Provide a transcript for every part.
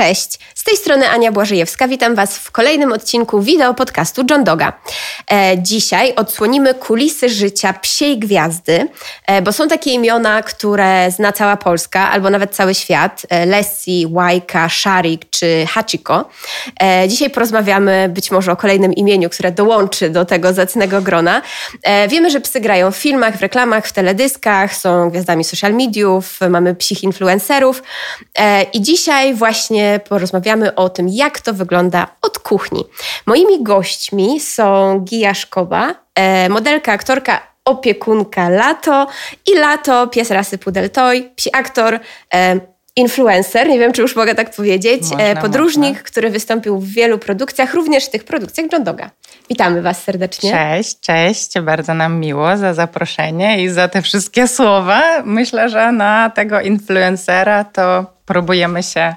Cześć, z tej strony Ania Błażejewska. Witam Was w kolejnym odcinku wideo podcastu John Doga. E, dzisiaj odsłonimy kulisy życia psiej gwiazdy, e, bo są takie imiona, które zna cała Polska albo nawet cały świat. E, Lessie, Łajka, Szarik czy Hachiko. E, dzisiaj porozmawiamy być może o kolejnym imieniu, które dołączy do tego zacnego grona. E, wiemy, że psy grają w filmach, w reklamach, w teledyskach, są gwiazdami social mediów, mamy psich influencerów e, i dzisiaj właśnie porozmawiamy o tym, jak to wygląda od kuchni. Moimi gośćmi są Gija Szkoba, e, modelka, aktorka, opiekunka Lato i Lato, pies rasy Pudel Toy, psi aktor, e, influencer, nie wiem, czy już mogę tak powiedzieć, Można, e, podróżnik, można. który wystąpił w wielu produkcjach, również w tych produkcjach John Doga. Witamy Was serdecznie. Cześć, cześć. Bardzo nam miło za zaproszenie i za te wszystkie słowa. Myślę, że na tego influencera to próbujemy się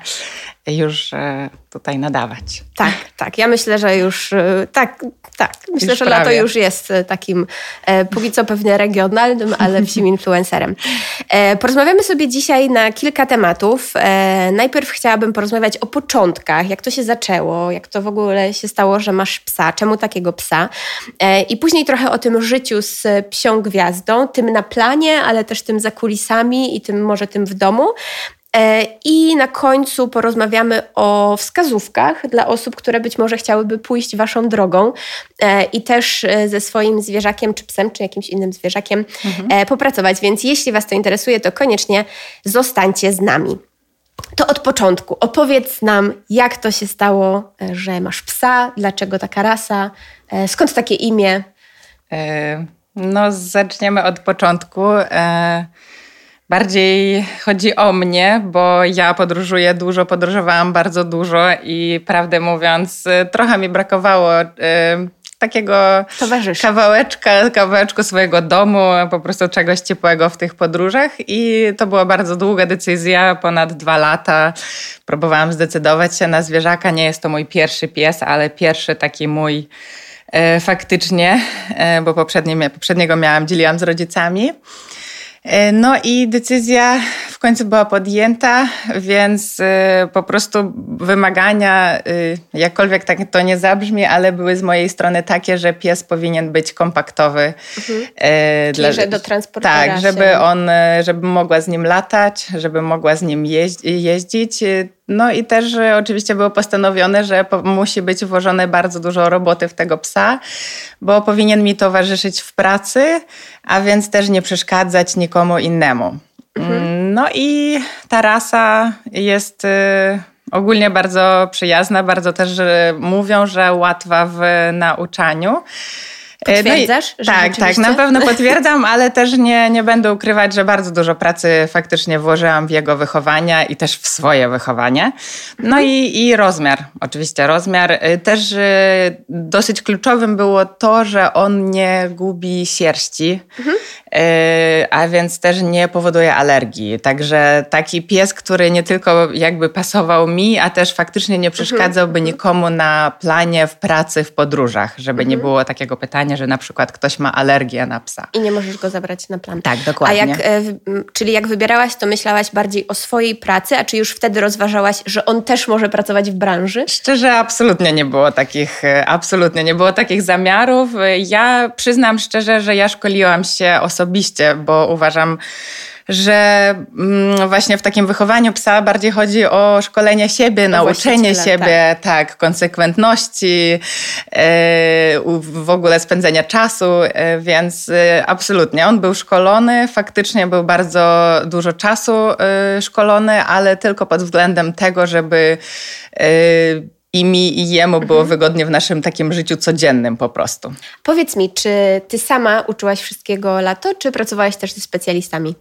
już e, tutaj nadawać. Tak, tak. Ja myślę, że już e, tak, tak. Myślę, Już że Lato prawie. już jest e, takim e, póki co pewnie regionalnym, ale wsim influencerem. E, porozmawiamy sobie dzisiaj na kilka tematów. E, najpierw chciałabym porozmawiać o początkach, jak to się zaczęło, jak to w ogóle się stało, że masz psa, czemu takiego psa. E, I później trochę o tym życiu z psią gwiazdą, tym na planie, ale też tym za kulisami i tym może tym w domu. E, I na końcu porozmawiamy o wskazówkach dla osób, które być może chciałyby pójść waszą drogą e, i też e, ze swoim zwierzakiem, czy psem, czy jakimś innym zwierzakiem e, popracować. Więc jeśli was to interesuje, to koniecznie zostańcie z nami. To od początku. Opowiedz nam, jak to się stało, że masz psa, dlaczego taka rasa, skąd takie imię. No, zaczniemy od początku. Bardziej chodzi o mnie, bo ja podróżuję dużo, podróżowałam bardzo dużo i prawdę mówiąc, e, trochę mi brakowało e, takiego kawałeczka, kawałeczku swojego domu, po prostu czegoś ciepłego w tych podróżach i to była bardzo długa decyzja, ponad dwa lata. Próbowałam zdecydować się na zwierzaka. Nie jest to mój pierwszy pies, ale pierwszy taki mój e, faktycznie, e, bo poprzednie, poprzedniego miałam, dzieliłam z rodzicami. E, No i decyzja w końcu była podjęta, więc e, po prostu wymagania, e, jakkolwiek tak to nie zabrzmi, ale były z mojej strony takie, że pies powinien być kompaktowy. e, Czyli, że do transportera Tak, żeby on, żeby mogła z nim latać, żeby mogła z nim jeździ- jeździć. No i też oczywiście było postanowione, że musi być włożone bardzo dużo roboty w tego psa, bo powinien mi towarzyszyć w pracy, a więc też nie przeszkadzać nikomu innemu. Mm, No i ta rasa jest e, ogólnie bardzo przyjazna, bardzo też e, mówią, że łatwa w nauczaniu. E, Potwierdzasz, że tak, tak, rzeczywiście? na pewno potwierdzam, ale też nie, nie będę ukrywać, że bardzo dużo pracy faktycznie włożyłam w jego wychowania i też w swoje wychowanie. No i, i rozmiar, oczywiście rozmiar. Y, Też y, dosyć kluczowym było to, że on nie gubi sierści, y, a więc też nie powoduje alergii. Także taki pies, który nie tylko jakby pasował mi, a też faktycznie nie przeszkadzałby nikomu na planie, w pracy, w podróżach, żeby nie było takiego pytania, że na przykład ktoś ma alergię na psa. I nie możesz go zabrać na plan. Tak, dokładnie. A jak, e, czyli jak wybierałaś, to myślałaś bardziej o swojej pracy, a czy już wtedy rozważałaś, że on też może pracować w branży? Szczerze, absolutnie nie było takich, e, absolutnie nie było takich zamiarów. Ja przyznam szczerze, że ja szkoliłam się osobiście, bo uważam, że mm, właśnie w takim wychowaniu psa bardziej chodzi o szkolenie siebie, nauczenie właściciela, siebie, tak, konsekwentności, e, w ogóle spędzenia czasu, e, więc e, absolutnie. On był szkolony, faktycznie był bardzo dużo czasu szkolony, ale tylko pod względem tego, żeby i mi, i jemu było wygodnie w naszym takim życiu codziennym po prostu. Powiedz mi, czy ty sama uczyłaś wszystkiego lato, czy pracowałaś też ze specjalistami?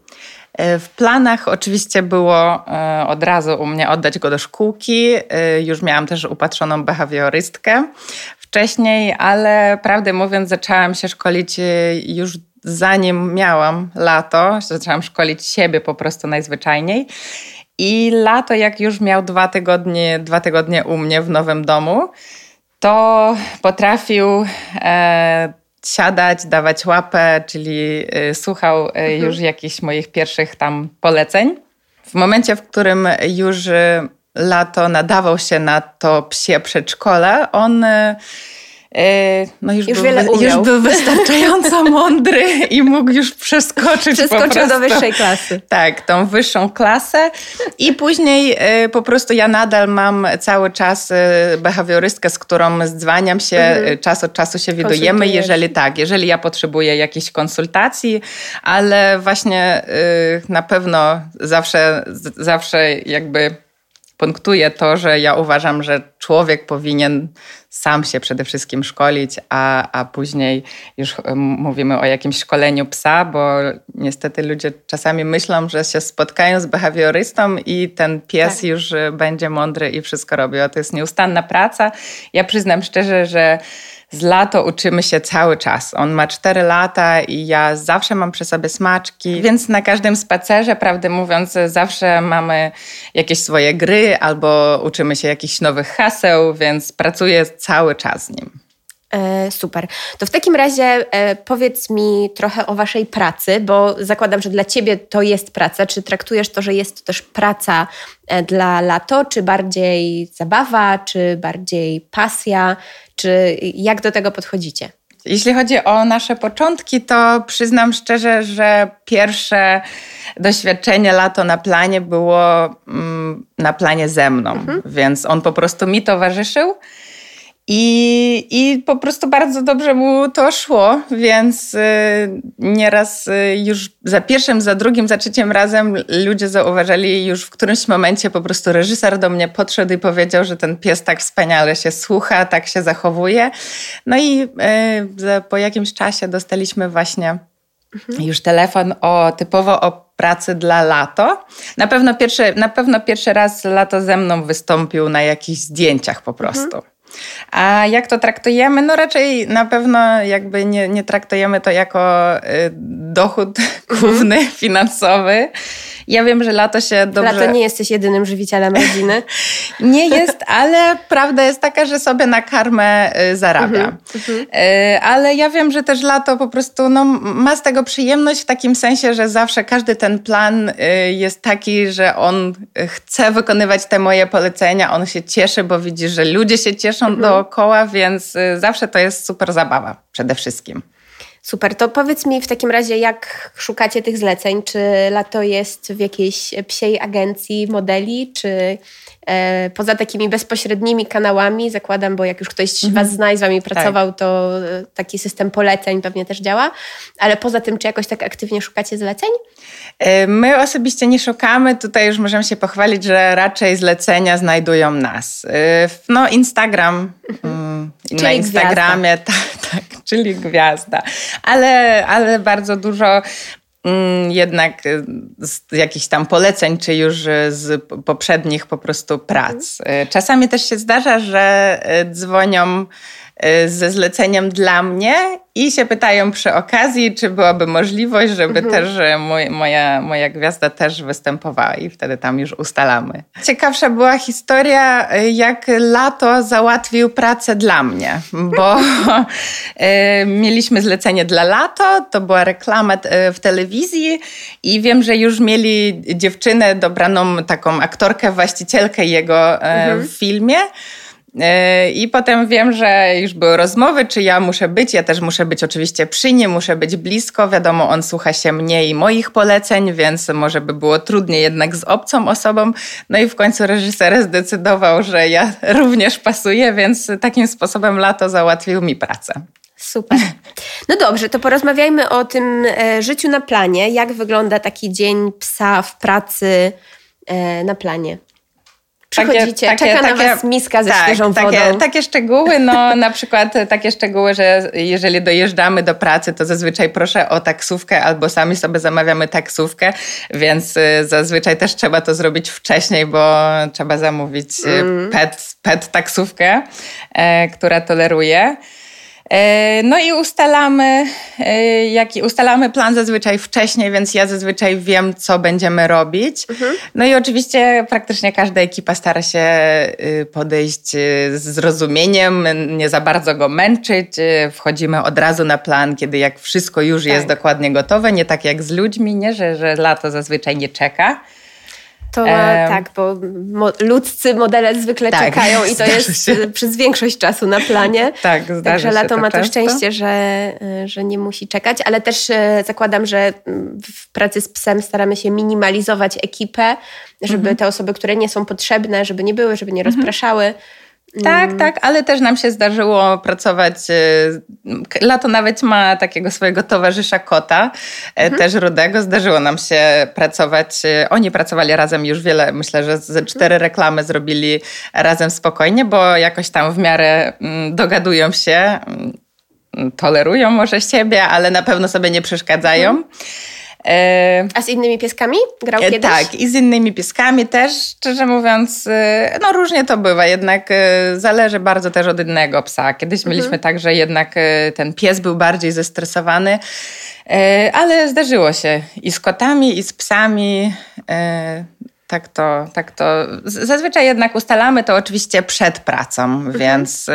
E, W planach oczywiście było e, od razu u mnie oddać go do szkółki. E, Już miałam też upatrzoną behawiorystkę wcześniej, ale prawdę mówiąc, zaczęłam się szkolić już zanim miałam lato. Zaczęłam szkolić siebie po prostu najzwyczajniej. I lato, jak już miał dwa tygodnie, dwa tygodnie u mnie w nowym domu, to potrafił e, siadać, dawać łapę, czyli e, słuchał e, już jakichś moich pierwszych tam poleceń. W momencie, w którym już e, lato nadawał się na to psie przedszkole, on no już, już, był, wiele już był wystarczająco mądry i mógł już przeskoczyć Przeskoczył do wyższej klasy. Tak, tą wyższą klasę i później e, po prostu ja nadal mam cały czas e, behawiorystkę, z którą zdzwaniam się, mhm. czas od czasu się widujemy, jeżeli tak, jeżeli ja potrzebuję jakiejś konsultacji, ale właśnie na pewno zawsze, zawsze jakby punktuję to, że ja uważam, że człowiek powinien sam się przede wszystkim szkolić, a, a później już mówimy o jakimś szkoleniu psa, bo niestety ludzie czasami myślą, że się spotkają z behawiorystą i ten pies tak. już będzie mądry i wszystko robi. O, to jest nieustanna praca. Ja przyznam szczerze, że z lato uczymy się cały czas. On ma 4 lata i ja zawsze mam przy sobie smaczki, więc na każdym spacerze, prawdę mówiąc, zawsze mamy jakieś swoje gry albo uczymy się jakichś nowych haseł, więc pracuję cały czas z nim. E, super. To w takim razie e, powiedz mi trochę o Waszej pracy, bo zakładam, że dla Ciebie to jest praca. Czy traktujesz to, że jest to też praca e, dla lato, czy bardziej zabawa, czy bardziej pasja? Czy jak do tego podchodzicie? Jeśli chodzi o nasze początki, to przyznam szczerze, że pierwsze doświadczenie lato na planie było mm, na planie ze mną, mhm. więc on po prostu mi towarzyszył. I, I po prostu bardzo dobrze mu to szło, więc y, nieraz y, już za pierwszym, za drugim, za trzecim razem ludzie zauważyli już w którymś momencie po prostu reżyser do mnie podszedł i powiedział, że ten pies tak wspaniale się słucha, tak się zachowuje. No i y, po jakimś czasie dostaliśmy właśnie mhm. już telefon o typowo o pracy dla lato. Na pewno pierwszy, na pewno pierwszy raz lato ze mną wystąpił na jakichś zdjęciach po prostu. Mhm. A jak to traktujemy? No raczej na pewno jakby nie, nie traktujemy to jako y, dochód główny, finansowy. Ja wiem, że lato się dobrze... Lato nie jesteś jedynym żywicielem rodziny. nie jest, ale prawda jest taka, że sobie na karmę y, zarabia. Mhm, mhm. Y, ale ja wiem, że też lato po prostu no, ma z tego przyjemność w takim sensie, że zawsze każdy ten plan y, jest taki, że on chce wykonywać te moje polecenia, on się cieszy, bo widzi, że ludzie się cieszą mhm. dookoła, więc zawsze to jest super zabawa przede wszystkim. Super, to powiedz mi w takim razie, jak szukacie tych zleceń? Czy lato jest w jakiejś psiej agencji modeli, czy poza takimi bezpośrednimi kanałami, zakładam, bo jak już ktoś mhm. Was zna i z Wami pracował, tak. to e, taki system poleceń pewnie też działa, ale poza tym, czy jakoś tak aktywnie szukacie zleceń? E, my osobiście nie szukamy, tutaj już możemy się pochwalić, że raczej zlecenia znajdują nas. E, no Instagram, mhm. Mm, na Instagramie, tak, tak, czyli gwiazda. Ale, ale bardzo dużo jednak z jakichś tam poleceń, czy już z poprzednich po prostu prac. Mhm. Czasami też się zdarza, że dzwonią Y, ze zleceniem dla mnie i się pytają przy okazji, czy byłaby możliwość, żeby mhm. też mój, moja, moja gwiazda też występowała i wtedy tam już ustalamy. Ciekawsza była historia, y, jak Lato załatwił pracę dla mnie, bo mieliśmy zlecenie dla Lato, to była reklama w telewizji i wiem, że już mieli dziewczynę dobraną, taką aktorkę, właścicielkę jego mhm. w filmie. E, I potem wiem, że już były rozmowy, czy ja muszę być. Ja też muszę być oczywiście przy nim, muszę być blisko. Wiadomo, on słucha się mnie i moich poleceń, więc może by było trudniej jednak z obcą osobą. No i w końcu reżyser zdecydował, że ja również pasuję, więc takim sposobem lato załatwił mi pracę. Super. No dobrze, to porozmawiajmy o tym e, życiu na planie. Jak wygląda taki dzień psa w pracy e, na planie? Przychodzicie, takie, czeka takie, na was miska ze tak, świeżą wodą. Takie, takie szczegóły, no na przykład takie szczegóły, że jeżeli dojeżdżamy do pracy, to zazwyczaj proszę o taksówkę albo sami sobie zamawiamy taksówkę, więc y, zazwyczaj też trzeba to zrobić wcześniej, bo trzeba zamówić y, mm. pet, pet taksówkę, e, która toleruje. E, no i ustalamy, e, jaki, ustalamy plan zazwyczaj wcześniej, więc ja zazwyczaj wiem, co będziemy robić. Mhm. No i oczywiście praktycznie każda ekipa stara się y, podejść y, z zrozumieniem, nie za bardzo go męczyć. Y, wchodzimy od razu na plan, kiedy jak wszystko już tak. jest dokładnie gotowe, nie tak jak z ludźmi, nie? Że, że lato zazwyczaj nie czeka. To e... tak, bo mo ludzcy modele zwykle tak, czekają i to jest się. przez większość czasu na planie. tak, zdarza Także się lato to ma to często. szczęście, że, że nie musi czekać, ale też e, zakładam, że w pracy z psem staramy się minimalizować ekipę, żeby mhm. te osoby, które nie są potrzebne, żeby nie były, żeby nie mhm. rozpraszały. Tak, mm. tak, ale też nam się zdarzyło pracować. E, lato nawet ma takiego swojego towarzysza kota, e, mhm. też rudego. Zdarzyło nam się pracować. E, oni pracowali razem już wiele, myślę, że ze mhm. cztery reklamy zrobili razem spokojnie, bo jakoś tam w miarę mm, dogadują się, mm, tolerują może siebie, ale na pewno sobie nie przeszkadzają. Mhm. E, A z innymi pieskami grał e, kiedyś? Tak, i z innymi pieskami też, szczerze mówiąc, e, no różnie to bywa, jednak zależy bardzo też od innego psa. Kiedyś mhm. mieliśmy tak, że jednak ten pies był bardziej zestresowany, ale zdarzyło się i z kotami, i z psami. Tak to, tak to. Zazwyczaj jednak ustalamy to oczywiście przed pracą, mhm. więc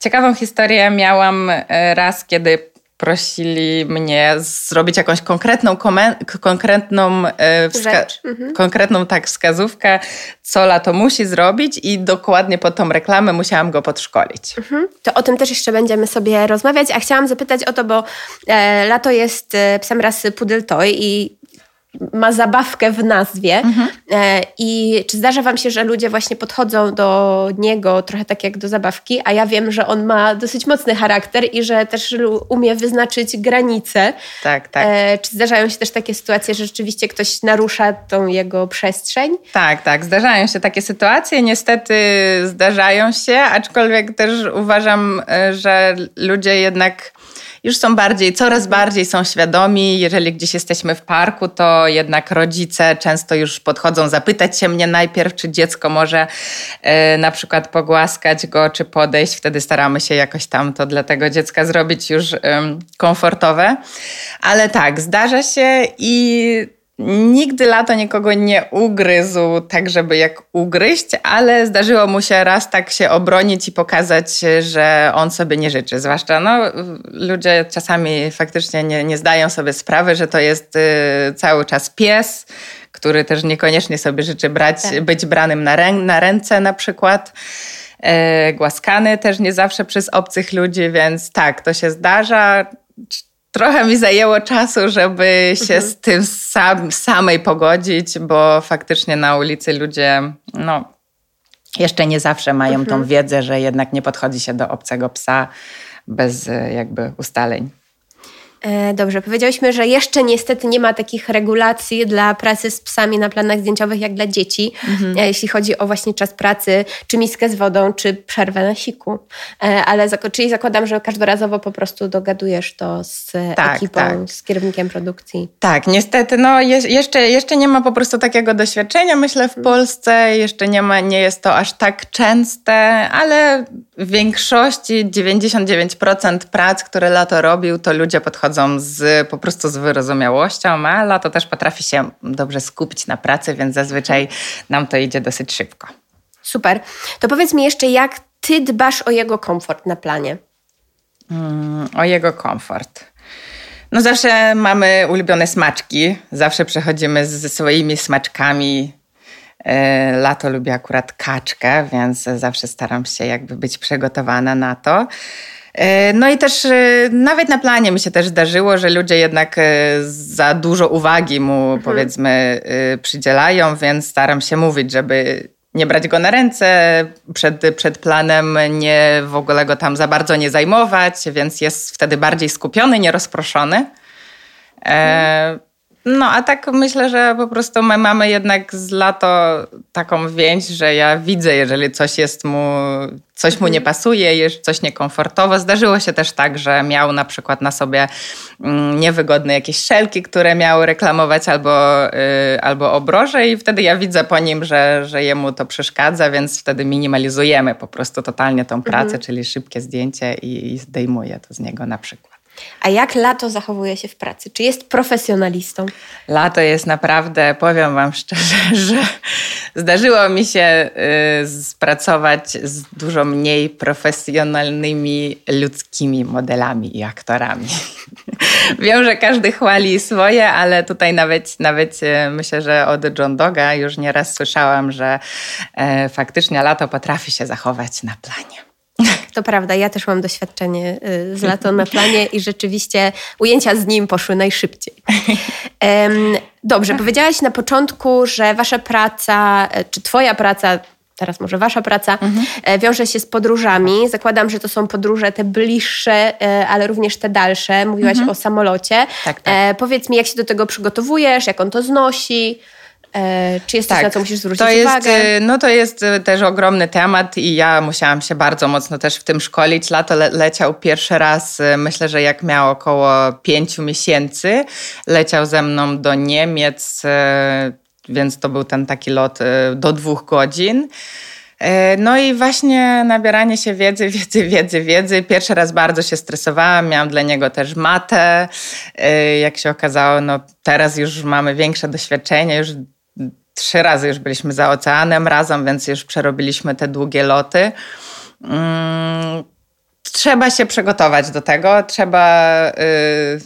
ciekawą historię miałam raz, kiedy prosili mnie zrobić jakąś konkretną, konkretną, e, mhm. konkretną tak wskazówkę, co lato musi zrobić i dokładnie pod tą reklamę musiałam go podszkolić. Mhm. To o tym też jeszcze będziemy sobie rozmawiać, a chciałam zapytać o to, bo e, lato jest e, psem rasy Poodle Toy i ma zabawkę w nazwie. Mhm. E, I czy zdarza Wam się, że ludzie właśnie podchodzą do niego trochę tak jak do zabawki, a ja wiem, że on ma dosyć mocny charakter i że też umie wyznaczyć granice. Tak, tak. E, czy zdarzają się też takie sytuacje, że rzeczywiście ktoś narusza tą jego przestrzeń? Tak, tak. Zdarzają się takie sytuacje. Niestety zdarzają się, aczkolwiek też uważam, e, że ludzie jednak już są bardziej, coraz bardziej są świadomi. Jeżeli gdzieś jesteśmy w parku, to jednak rodzice często już podchodzą zapytać się mnie najpierw, czy dziecko może e, na przykład pogłaskać go, czy podejść. Wtedy staramy się jakoś tam to dla tego dziecka zrobić już komfortowe. Ale tak, zdarza się i Nigdy lato nikogo nie ugryzł tak, żeby jak ugryźć, ale zdarzyło mu się raz tak się obronić i pokazać, że on sobie nie życzy. Zwłaszcza no, ludzie czasami faktycznie nie, nie zdają sobie sprawy, że to jest y, cały czas pies, który też niekoniecznie sobie życzy brać, tak. być branym na, rę, na ręce na przykład. E, głaskany też nie zawsze przez obcych ludzi, więc tak, to się zdarza trochę mi zajęło czasu, żeby się mhm. z tym sam, samej pogodzić, bo faktycznie na ulicy ludzie, no, jeszcze nie zawsze mają mhm. tą wiedzę, że jednak nie podchodzi się do obcego psa bez e, jakby ustaleń. E, dobrze, powiedziałyśmy, że jeszcze niestety nie ma takich regulacji dla pracy z psami na planach zdjęciowych jak dla dzieci, mhm. E, jeśli chodzi o właśnie czas pracy, czy miskę z wodą, czy przerwę na siku. E, ale czyli zakładam, że każdorazowo po prostu dogadujesz to z tak, ekipą, tak. z kierownikiem produkcji. Tak, niestety, no jeszcze, jeszcze nie ma po prostu takiego doświadczenia, myślę, w. Polsce. Jeszcze nie ma, nie jest to aż tak częste, ale w większości 99% prac, które lato robił, to ludzie podchodzą podchodzą z, po prostu z wyrozumiałością, a lato też potrafi się dobrze skupić na pracy, więc zazwyczaj nam to idzie dosyć szybko. Super. To powiedz mi jeszcze, jak ty dbasz o jego komfort na planie? Mm, o jego komfort. No zawsze mamy ulubione smaczki, zawsze przechodzimy ze swoimi smaczkami. E, lato lubię akurat kaczkę, więc zawsze staram się jakby być przygotowana na to. E, no i też e, nawet na planie mi się też zdarzyło, że ludzie jednak e, za dużo uwagi mu mhm. powiedzmy przydzielają, więc staram się mówić, żeby nie brać go na ręce przed, przed planem, nie w ogóle go tam za bardzo nie zajmować, więc jest wtedy bardziej skupiony, nierozproszony. E, no, a tak myślę, że po prostu my mamy jednak z lato taką więź, że ja widzę, jeżeli coś jest mu, coś mu nie mhm. pasuje, jest coś niekomfortowe. Zdarzyło się też tak, że miał na przykład na sobie mm, niewygodne jakieś szelki, które miały reklamować albo, yy, albo obroże i wtedy ja widzę po nim, że, że jemu to przeszkadza, więc wtedy minimalizujemy po prostu totalnie tą pracę, mhm. czyli szybkie zdjęcie i, i zdejmuję to z niego na przykład. A jak lato zachowuje się w pracy? Czy jest profesjonalistą? Lato jest naprawdę, powiem Wam szczerze, że zdarzyło mi się y, spracować z dużo mniej profesjonalnymi ludzkimi modelami i aktorami. Wiem, że każdy chwali swoje, ale tutaj nawet, nawet y, myślę, że od John Doga już nieraz słyszałam, że e, faktycznie lato potrafi się zachować na planie. To prawda, ja też mam doświadczenie y, z lato na planie i rzeczywiście ujęcia z nim poszły najszybciej. Dobrze, powiedziałaś na początku, że wasza praca, e, czy twoja praca, teraz może wasza praca, mhm. E, wiąże się z podróżami. Zakładam, że to są podróże te bliższe, e, ale również te dalsze. Mówiłaś mhm. o samolocie. Tak, tak. Powiedz mi, jak się do tego przygotowujesz, jak on to znosi? E, czy jest tak, coś, na co musisz zwrócić to jest, uwagę? E, no to jest e, też ogromny temat i ja musiałam się bardzo mocno też w tym szkolić. Lato le leciał pierwszy raz, myślę, że jak miał około pięciu miesięcy. Leciał ze mną do Niemiec, więc to był ten taki lot do dwóch godzin. No i właśnie nabieranie się wiedzy, wiedzy, wiedzy, wiedzy. Pierwszy raz bardzo się stresowałam, miałam dla niego też matę. Jak się okazało, no teraz już mamy większe doświadczenie, już trzy razy już byliśmy za oceanem razem, więc już przerobiliśmy te długie loty. Mm, trzeba się przygotować do tego, trzeba, y,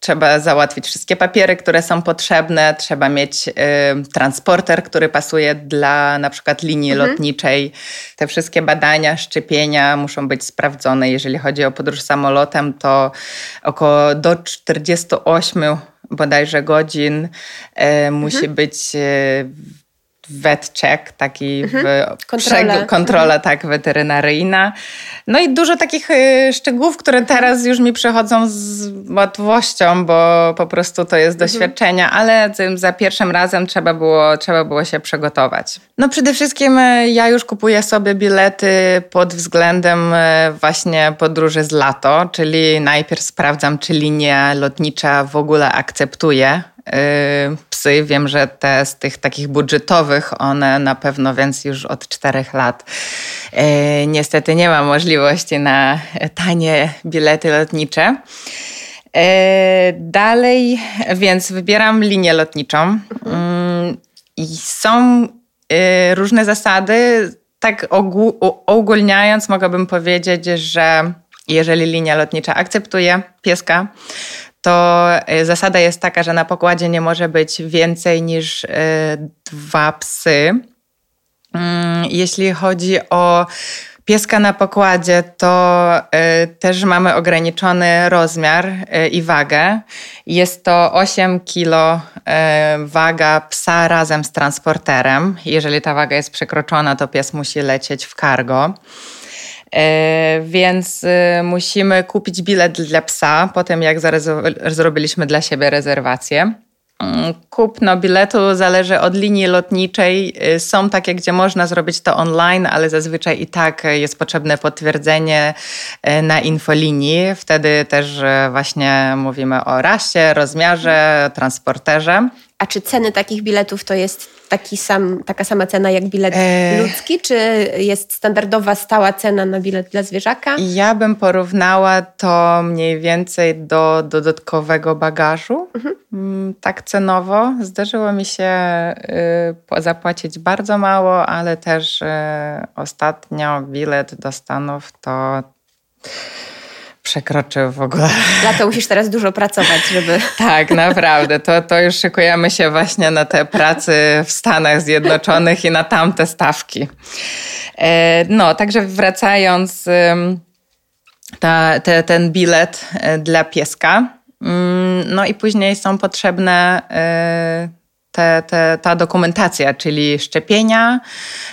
trzeba załatwić wszystkie papiery, które są potrzebne, trzeba mieć y, transporter, który pasuje dla na przykład linii mhm. lotniczej. Te wszystkie badania, szczepienia muszą być sprawdzone. Jeżeli chodzi o podróż samolotem, to około do 48 bodajże godzin e, musi mhm. być e, vet check, taki mhm. kontrola, kontrola mhm. tak, weterynaryjna. No i dużo takich y, szczegółów, które mhm. teraz już mi przychodzą z łatwością, bo po prostu to jest mhm. doświadczenia, ale za pierwszym razem trzeba było, trzeba było się przygotować. No przede wszystkim y, ja już kupuję sobie bilety pod względem y, właśnie podróży z lato, czyli najpierw sprawdzam, czy linia lotnicza w ogóle akceptuje Wiem, że te z tych takich budżetowych, one na pewno, więc już od czterech lat. Y, niestety nie ma możliwości na tanie bilety lotnicze. Y, dalej, więc wybieram linię lotniczą i są różne zasady. Tak ogólniając, mogłabym powiedzieć, że jeżeli linia lotnicza akceptuje pieska, to y, zasada jest taka, że na pokładzie nie może być więcej niż y, dwa psy. Mm, jeśli chodzi o pieska na pokładzie, to y, też mamy ograniczony rozmiar i wagę. Jest to 8 kg waga psa razem z transporterem. Jeżeli ta waga jest przekroczona, to pies musi lecieć w cargo. E, więc e, musimy kupić bilet dla psa, potem jak zrobiliśmy dla siebie rezerwację. Mm, kupno biletu zależy od linii lotniczej. E, są takie, gdzie można zrobić to online, ale zazwyczaj i tak jest potrzebne potwierdzenie na infolinii. Wtedy też właśnie mówimy o rasie, rozmiarze, transporterze. A czy ceny takich biletów to jest taki sam, taka sama cena jak bilet e... ludzki, czy jest standardowa, stała cena na bilet dla zwierzaka? Ja bym porównała to mniej więcej do dodatkowego bagażu. Mhm. Mm, tak cenowo. Zdarzyło mi się y, zapłacić bardzo mało, ale też y, ostatnio bilet do Stanów to przekroczył w ogóle. Lato musisz teraz dużo pracować, żeby... Tak, naprawdę. To, to już szykujemy się właśnie na te pracy w Stanach Zjednoczonych i na tamte stawki. E, no, także wracając, ta, te, ten bilet e, dla pieska. Mm, no i później są potrzebne e, te, te, ta dokumentacja, czyli szczepienia,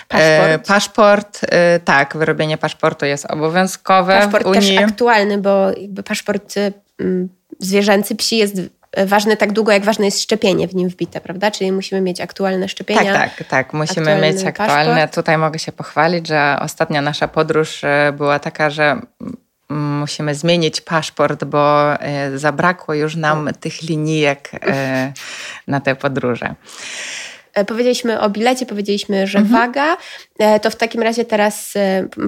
paszport, e, paszport e, tak, wyrobienie paszportu jest obowiązkowe paszport w Unii. też aktualny, bo jakby paszport mm, zwierzęcy psi jest ważny tak długo, jak ważne jest szczepienie w nim wbite, prawda? Czyli musimy mieć aktualne szczepienia. Tak, tak, tak. Musimy mieć aktualne. Paszport. Tutaj mogę się pochwalić, że ostatnia nasza podróż e, była taka, że musimy zmienić paszport, bo e, zabrakło już nam tych linijek e, na te podróże. powiedzieliśmy o bilecie, powiedzieliśmy, że mhm. waga, e, to w takim razie teraz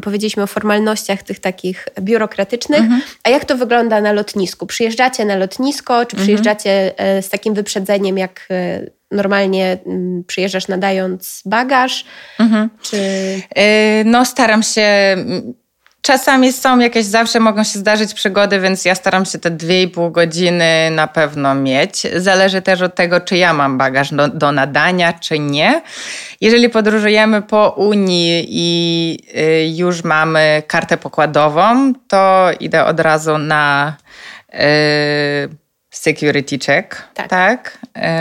powiedzieliśmy o formalnościach tych takich biurokratycznych. Mhm. A jak to wygląda na lotnisku? Przyjeżdżacie na lotnisko, czy mhm. przyjeżdżacie z takim wyprzedzeniem, jak normalnie przyjeżdżasz nadając bagaż? Mhm. Czy... No, staram się Czasami są jakieś, zawsze mogą się zdarzyć przygody, więc ja staram się te dwie i pół godziny na pewno mieć. Zależy też od tego, czy ja mam bagaż do, do nadania, czy nie. Jeżeli podróżujemy po Unii i y, już mamy kartę pokładową, to idę od razu na y, security check. Tak. tak.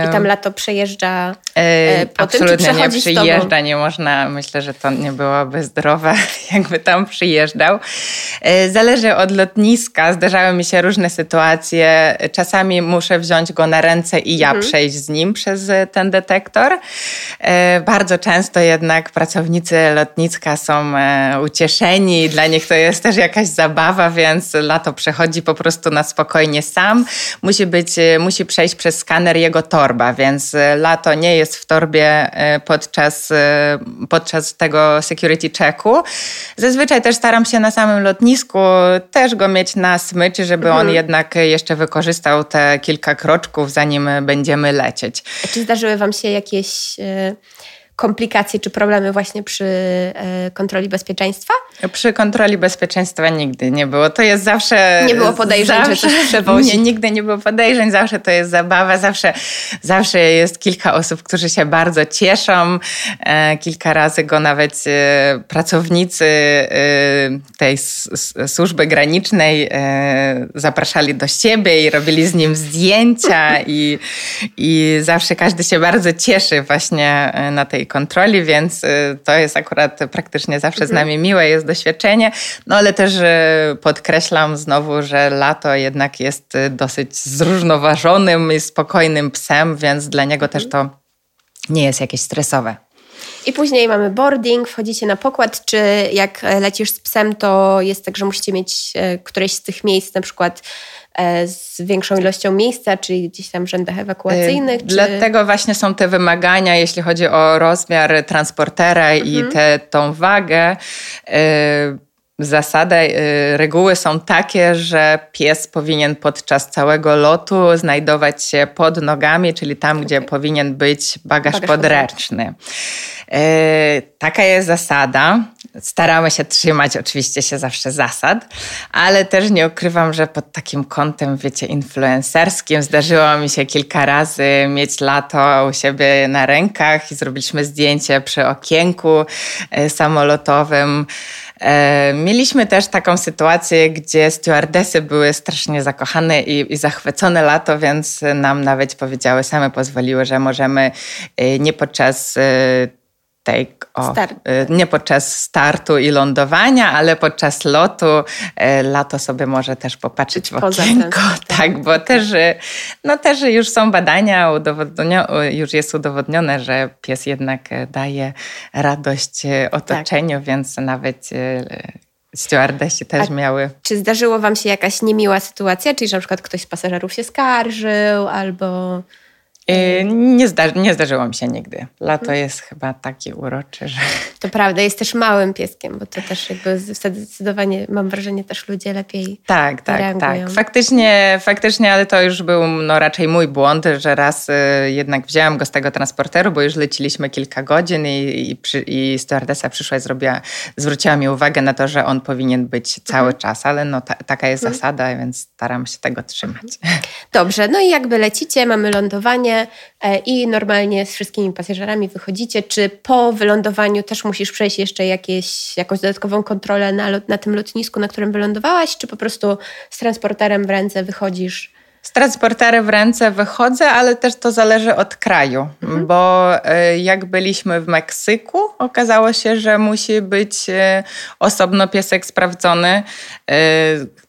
I tam lato przejeżdża E, po Absolutnie tym, nie przyjeżdża, nie można, myślę, że to nie byłoby zdrowe, jakby tam przyjeżdżał. E, zależy od lotniska, zdarzały mi się różne sytuacje. Czasami muszę wziąć go na ręce i ja mhm. przejść z nim przez ten detektor. E, bardzo często jednak pracownicy lotniska są ucieszeni, dla nich to jest też jakaś zabawa, więc lato przechodzi po prostu na spokojnie sam. Musi być, musi przejść przez skaner jego torba, więc lato nie jest w torbie e, podczas, e, podczas tego security checku. Zazwyczaj też staram się na samym lotnisku też go mieć na smyczy, żeby mhm. on jednak jeszcze wykorzystał te kilka kroczków, zanim będziemy lecieć. Czy zdarzyły Wam się jakieś... Komplikacje czy problemy właśnie przy e, kontroli bezpieczeństwa? Przy kontroli bezpieczeństwa nigdy nie było. To jest zawsze... Nie było podejrzeń, zawsze, że coś przewozi. Nie, nigdy nie było podejrzeń, zawsze to jest zabawa, zawsze, zawsze jest kilka osób, którzy się bardzo cieszą. E, kilka razy go nawet e, pracownicy tej służby granicznej zapraszali do siebie i robili z nim zdjęcia i, i zawsze każdy się bardzo cieszy właśnie na tej kontroli, więc y, to jest akurat praktycznie zawsze z mhm. nami miłe, jest doświadczenie. No ale też y, podkreślam znowu, że lato jednak jest y, dosyć zrównoważonym i spokojnym psem, więc dla niego też mhm. to nie jest jakieś stresowe. I później mamy boarding, wchodzicie na pokład, czy jak lecisz z psem, to jest tak, że musicie mieć e, któreś z tych miejsc, na przykład z większą ilością miejsca, czyli gdzieś tam w rzędach ewakuacyjnych? Czy... Dlatego właśnie są te wymagania, jeśli chodzi o rozmiar transportera mhm. i tę tą wagę. Zasady, reguły są takie, że pies powinien podczas całego lotu znajdować się pod nogami, czyli tam, okay. gdzie powinien być bagaż, bagaż podręczny. podręczny. E, taka jest zasada. Staramy się trzymać oczywiście się zawsze zasad, ale też nie ukrywam, że pod takim kątem, wiecie, influencerskim zdarzyło mi się kilka razy mieć lato u siebie na rękach i zrobiliśmy zdjęcie przy okienku e, samolotowym. E, mieliśmy też taką sytuację, gdzie stewardesy były strasznie zakochane i, i zachwycone lato, więc nam nawet powiedziały, same pozwoliły, że możemy nie podczas take off. Start. Y, nie podczas startu i lądowania, ale podczas lotu y, lato sobie może też popatrzeć w okienko. Tak, bo też, y, no też już są badania, już jest udowodnione, że pies jednak daje radość otoczeniu, tak. więc nawet stewardesi też A miały. Czy zdarzyło Wam się jakaś niemiła sytuacja? Czyli, że na przykład ktoś z pasażerów się skarżył albo... Y, nie, zdarzy, nie zdarzyło mi się nigdy. Lato mhm. jest chyba taki uroczy, że... To prawda, jest też małym pieskiem, bo to też jakby zdecydowanie mam wrażenie też ludzie lepiej Tak, tak, reagują. tak. Faktycznie, faktycznie, ale to już był no, raczej mój błąd, że raz y, jednak wzięłam go z tego transporteru, bo już leciliśmy kilka godzin i, i, przy, i stewardesa przyszła i zrobiła, zwróciła mi uwagę na to, że on powinien być cały mhm. czas, ale no ta, taka jest mhm. zasada, więc staram się tego trzymać. Dobrze, no i jakby lecicie, mamy lądowanie, E, i normalnie z wszystkimi pasażerami wychodzicie. Czy po wylądowaniu też musisz przejść jeszcze jakieś, jakąś dodatkową kontrolę na, na tym lotnisku, na którym wylądowałaś, czy po prostu z transporterem w ręce wychodzisz? Z transporterem w ręce wychodzę, ale też to zależy od kraju, mhm. bo e, jak byliśmy w Meksyku, okazało się, że musi być e, osobno piesek sprawdzony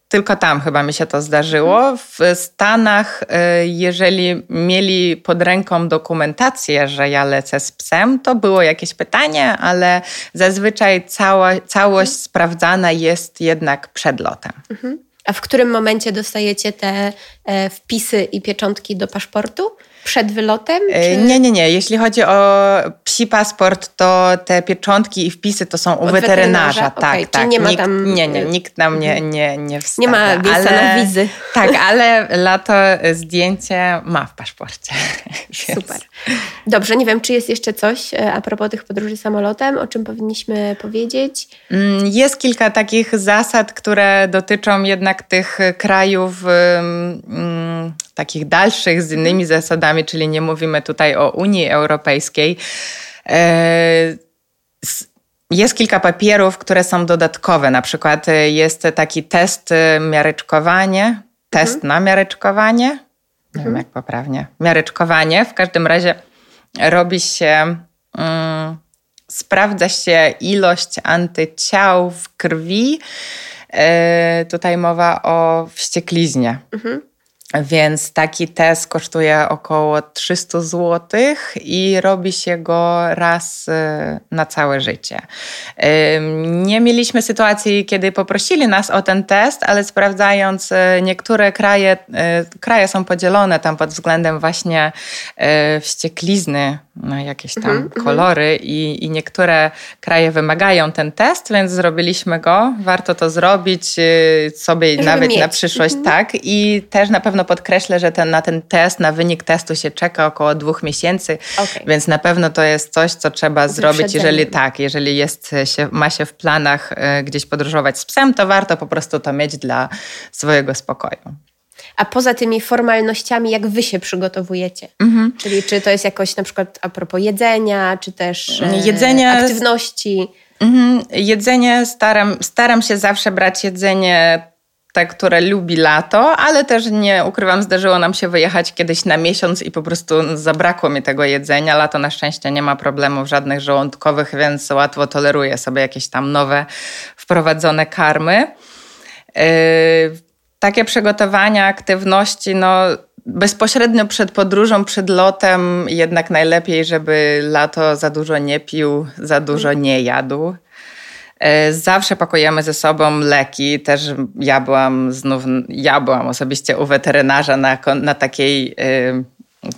tylko tam chyba mi się to zdarzyło. W Stanach, y, jeżeli mieli pod ręką dokumentację, że ja lecę z psem, to było jakieś pytanie, ale zazwyczaj cała, całość sprawdzana jest jednak przed lotem. Mhm. A w którym momencie dostajecie te e, wpisy i pieczątki do paszportu? Przed wylotem? Czy... Nie, nie, nie. Jeśli chodzi o psi paszport, to te pieczątki i wpisy to są u Od weterynarza. weterynarza? Tak, okay. tak. nie ma nikt, tam... Nie, nie, nikt nam nie, nie, nie wstawia. Nie ma miejsca ale... na wizy. Tak, ale lato zdjęcie ma w paszporcie. Super. Dobrze, nie wiem, czy jest jeszcze coś e, a propos tych podróży samolotem, o czym powinniśmy powiedzieć? Mm, jest kilka takich zasad, które dotyczą jednak tych krajów um, takich dalszych z innymi zasadami, czyli nie mówimy tutaj o Unii Europejskiej. E, jest kilka papierów, które są dodatkowe. Na przykład e, jest taki test miareczkowanie, test mhm. na miareczkowanie. Nie mhm. wiem jak poprawnie. Miareczkowanie. W każdym razie robi się, um, sprawdza się ilość antyciał w krwi. E, tutaj mowa o wściekliźnie. Mhm. Więc taki test kosztuje około 300 zł i robi się go raz y, na całe życie. Nie mieliśmy sytuacji, kiedy poprosili nas o ten test, ale sprawdzając y, niektóre kraje, y, kraje są podzielone tam pod względem właśnie wścieklizny, no jakieś tam mm -hmm. kolory i, i niektóre kraje wymagają ten test, więc zrobiliśmy go. Warto to zrobić sobie Żeby nawet mieć. na przyszłość, mm -hmm. tak. I też na pewno pewno podkreślę, że ten, na ten test, na wynik testu się czeka około dwóch miesięcy, okay. więc na pewno to jest coś, co trzeba zrobić, jeżeli tak, jeżeli jest się, ma się w planach y, gdzieś podróżować z psem, to warto po prostu to mieć dla swojego spokoju. A poza tymi formalnościami, jak wy się przygotowujecie? Mhm. Czyli czy to jest jakoś na przykład a propos jedzenia, czy też e, jedzenie, aktywności? Mhm. Jedzenie staram, staram się zawsze brać jedzenie te, które lubi lato, ale też nie ukrywam, zdarzyło nam się wyjechać kiedyś na miesiąc i po prostu zabrakło mi tego jedzenia. Lato na szczęście nie ma problemów żadnych żołądkowych, więc łatwo toleruję sobie jakieś tam nowe wprowadzone karmy. Yy, takie przygotowania, aktywności, no bezpośrednio przed podróżą, przed lotem jednak najlepiej, żeby lato za dużo nie pił, za dużo nie jadł. E, zawsze pakujemy ze sobą leki. Też ja byłam znów, ja byłam osobiście u weterynarza na, na takiej e,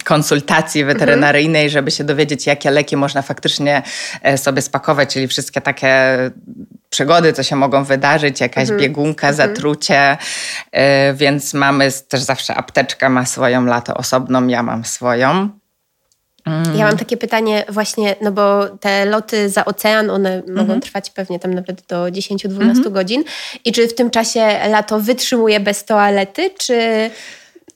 konsultacji weterynaryjnej, mhm. żeby się dowiedzieć, jakie leki można faktycznie e, sobie spakować, czyli wszystkie takie przygody, co się mogą wydarzyć, jakaś mhm. biegunka, mhm. zatrucie, więc mamy też zawsze apteczka ma swoją lato osobną, ja mam swoją. Mm. Ja mam takie pytanie właśnie, no bo te loty za ocean, one mogą mhm. trwać pewnie tam nawet do 10-12 mm -hmm. godzin. I czy w tym czasie lato wytrzymuje bez toalety, czy...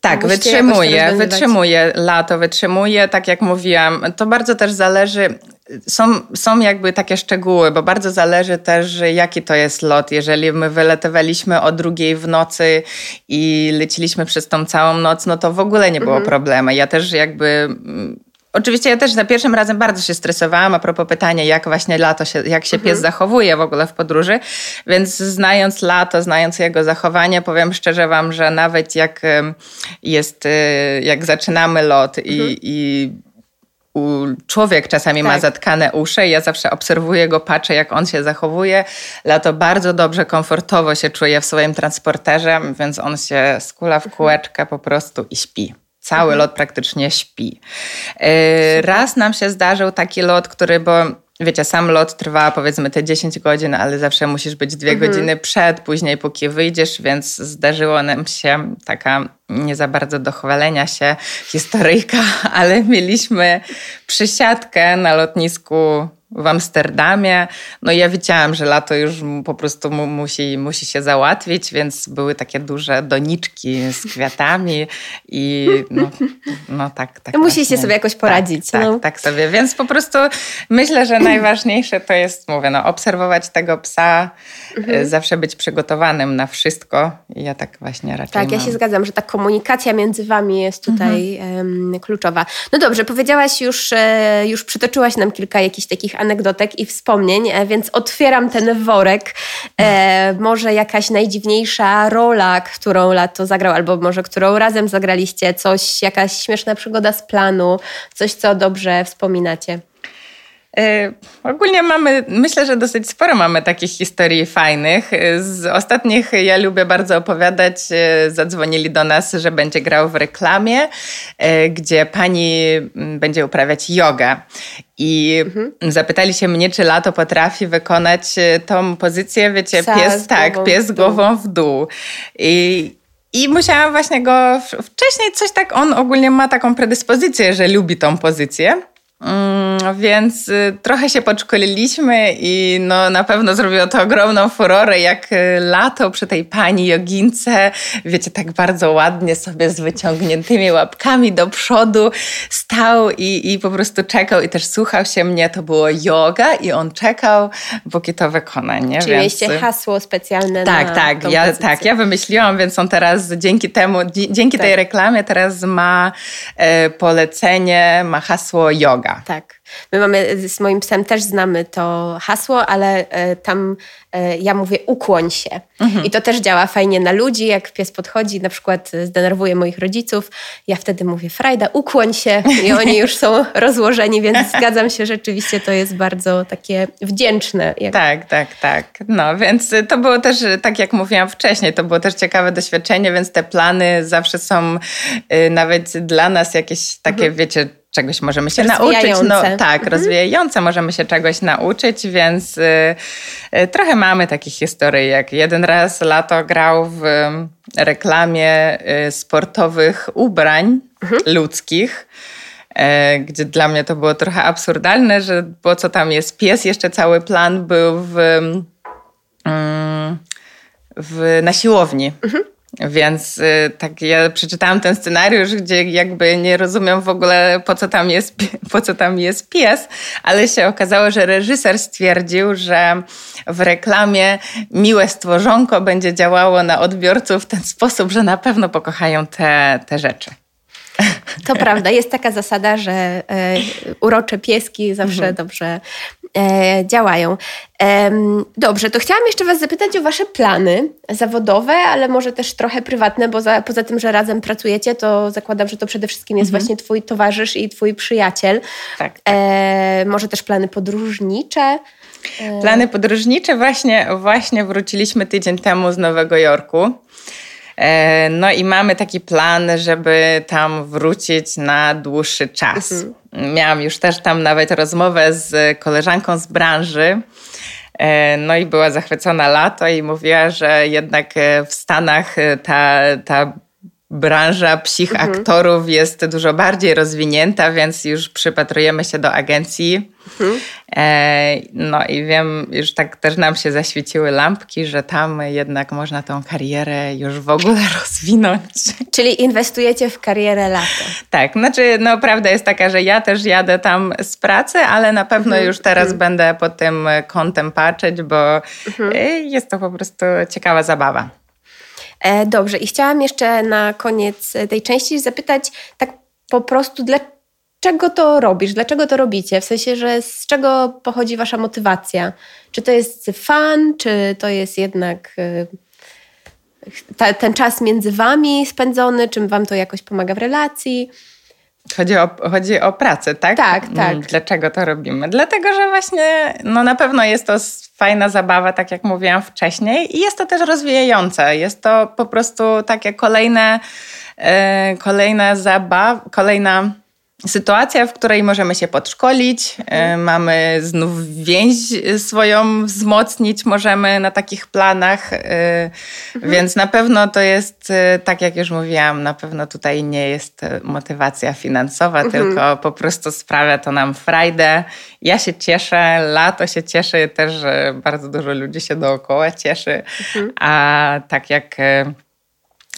Tak, wytrzymuje, wytrzymuje, lato wytrzymuje, tak jak mówiłam. To bardzo też zależy, są, są jakby takie szczegóły, bo bardzo zależy też, jaki to jest lot. Jeżeli my wyletowaliśmy o drugiej w nocy i leciliśmy przez tą całą noc, no to w ogóle nie było -hmm. problemu. Ja też jakby Oczywiście ja też za pierwszym razem bardzo się stresowałam a propos pytania, jak właśnie lato się, jak się mhm. pies zachowuje w ogóle w podróży, więc znając lato, znając jego zachowanie, powiem szczerze wam, że nawet jak jest, y, jak zaczynamy lot i, mhm. i człowiek czasami tak. ma zatkane uszy. Ja zawsze obserwuję go, patrzę, jak on się zachowuje. Lato bardzo dobrze, komfortowo się czuje w swoim transporterze, więc on się skula w mhm. kółeczkę po prostu i śpi. Cały mhm. lot praktycznie śpi. E, raz nam się zdarzył taki lot, który, bo wiecie, sam lot trwa powiedzmy te 10 godzin, ale zawsze musisz być dwie mhm. godziny przed, później póki wyjdziesz, więc zdarzyło nam się taka nie za bardzo do chwalenia się historyjka, ale mieliśmy przysiadkę na lotnisku w Amsterdamie. No i ja wiedziałam, że lato już po prostu mu, musi, musi się załatwić, więc były takie duże doniczki z kwiatami i no, no tak, tak. Musicie sobie jakoś poradzić. Tak, no. tak, tak sobie. Więc po prostu myślę, że najważniejsze to jest, mówię, no, obserwować tego psa, mhm. E, zawsze być przygotowanym na wszystko. I ja tak właśnie raczej Tak, mam. ja się zgadzam, że ta komunikacja między wami jest tutaj mhm. kluczowa. No dobrze, powiedziałaś już, e, już przytoczyłaś nam kilka jakichś takich anegdotek i wspomnień, e, więc otwieram ten worek. E, może jakaś najdziwniejsza rola, którą Lato zagrał, albo może którą razem zagraliście, coś, jakaś śmieszna przygoda z planu, coś, co dobrze wspominacie. E, ogólnie mamy, myślę, że dosyć sporo mamy takich historii fajnych. Z ostatnich ja lubię bardzo opowiadać. E, zadzwonili do nas, że będzie grał w reklamie, e, gdzie pani będzie uprawiać jogę. I mhm. zapytali się mnie, czy lato potrafi wykonać tą pozycję, wiecie, Psa pies, tak, pies głową w dół. I i musiałam właśnie go wcześniej coś tak, on ogólnie ma taką predyspozycję, że lubi tą pozycję. Mm, więc y, trochę się podszkoliliśmy i no, na pewno zrobiło to ogromną furorę, jak y, lato przy tej pani jogince, wiecie, tak bardzo ładnie sobie z wyciągniętymi łapkami do przodu stał i, i po prostu czekał i też słuchał się mnie. To było yoga i on czekał, póki to wykona. Nie? Czyli więc... mieliście hasło specjalne tak, na Tak, ja, tak, ja wymyśliłam, więc on teraz dzięki temu, dzięki tak. tej reklamie teraz ma e, polecenie, ma hasło yoga. Tak. My mamy z moim psem też znamy to hasło, ale e, tam e, ja mówię ukłoń się. Mhm. I to też działa fajnie na ludzi. Jak pies podchodzi, na przykład zdenerwuje moich rodziców, ja wtedy mówię Frajda, ukłoń się i oni już są rozłożeni, więc zgadzam się, rzeczywiście to jest bardzo takie wdzięczne. Jak... Tak, tak, tak. No więc to było też, tak jak mówiłam wcześniej, to było też ciekawe doświadczenie, więc te plany zawsze są y, nawet dla nas jakieś takie, mhm. wiecie, czegoś możemy się nauczyć. No, tak, mhm. rozwijające możemy się czegoś nauczyć, więc y, y, trochę mamy takich historii, jak jeden raz lato grał w y, reklamie y, sportowych ubrań mhm. ludzkich e, gdzie dla mnie to było trochę absurdalne, że po co tam jest pies, jeszcze cały plan był w, mm, w, na siłowni. Mhm. Więc y, tak ja przeczytałam ten scenariusz, gdzie jakby nie rozumiem w ogóle po co tam jest, po co tam jest pies, ale się okazało, że reżyser stwierdził, że w reklamie miłe stworzonko będzie działało na odbiorców w ten sposób, że na pewno pokochają te, te rzeczy. To prawda, jest taka zasada, że e, urocze pieski zawsze mhm. dobrze działają. E, dobrze, to chciałam jeszcze Was zapytać o Wasze plany zawodowe, ale może też trochę prywatne, bo za, poza tym, że razem pracujecie, to zakładam, że to przede wszystkim jest mhm. właśnie Twój towarzysz i Twój przyjaciel. Tak. tak. E, może też plany podróżnicze. E, plany podróżnicze właśnie, właśnie wróciliśmy tydzień temu z Nowego Jorku. E, no i mamy taki plan, żeby tam wrócić na dłuższy czas. Mhm. Miałam już też tam nawet rozmowę z koleżanką z branży. E, no i była zachwycona lato i mówiła, że jednak e, w Stanach ta, ta branża psich mhm. aktorów jest dużo bardziej rozwinięta, więc już przypatrujemy się do agencji. Mhm. E, no i wiem, już tak też nam się zaświeciły lampki, że tam jednak można tą karierę już w ogóle rozwinąć. Czyli inwestujecie w karierę lato. Tak, znaczy no prawda jest taka, że ja też jadę tam z pracy, ale na pewno mhm. już teraz mhm. będę pod tym kątem patrzeć, bo mhm. E, jest to po prostu ciekawa zabawa. E, dobrze, i chciałam jeszcze na koniec tej części zapytać tak po prostu, dlaczego to robisz? Dlaczego to robicie? W sensie, że z czego pochodzi wasza motywacja? Czy to jest fan, czy to jest jednak e, ta, ten czas między wami spędzony, czym wam to jakoś pomaga w relacji? Chodzi o, chodzi o pracę, tak? Tak, mm, tak. Dlaczego to robimy? Dlatego, że właśnie no na pewno jest to fajna zabawa, tak jak mówiłam wcześniej, i jest to też rozwijające. Jest to po prostu takie kolejne, e, kolejna zabawa, kolejna sytuacja, w której możemy się podszkolić, mhm. mamy znów więź swoją wzmocnić, możemy na takich planach, e, mhm. więc na pewno to jest, e, tak jak już mówiłam, na pewno tutaj nie jest motywacja finansowa, mhm. tylko po prostu sprawia to nam frajdę. Ja się cieszę, lato się cieszy, też bardzo dużo ludzi się dookoła cieszy, a tak jak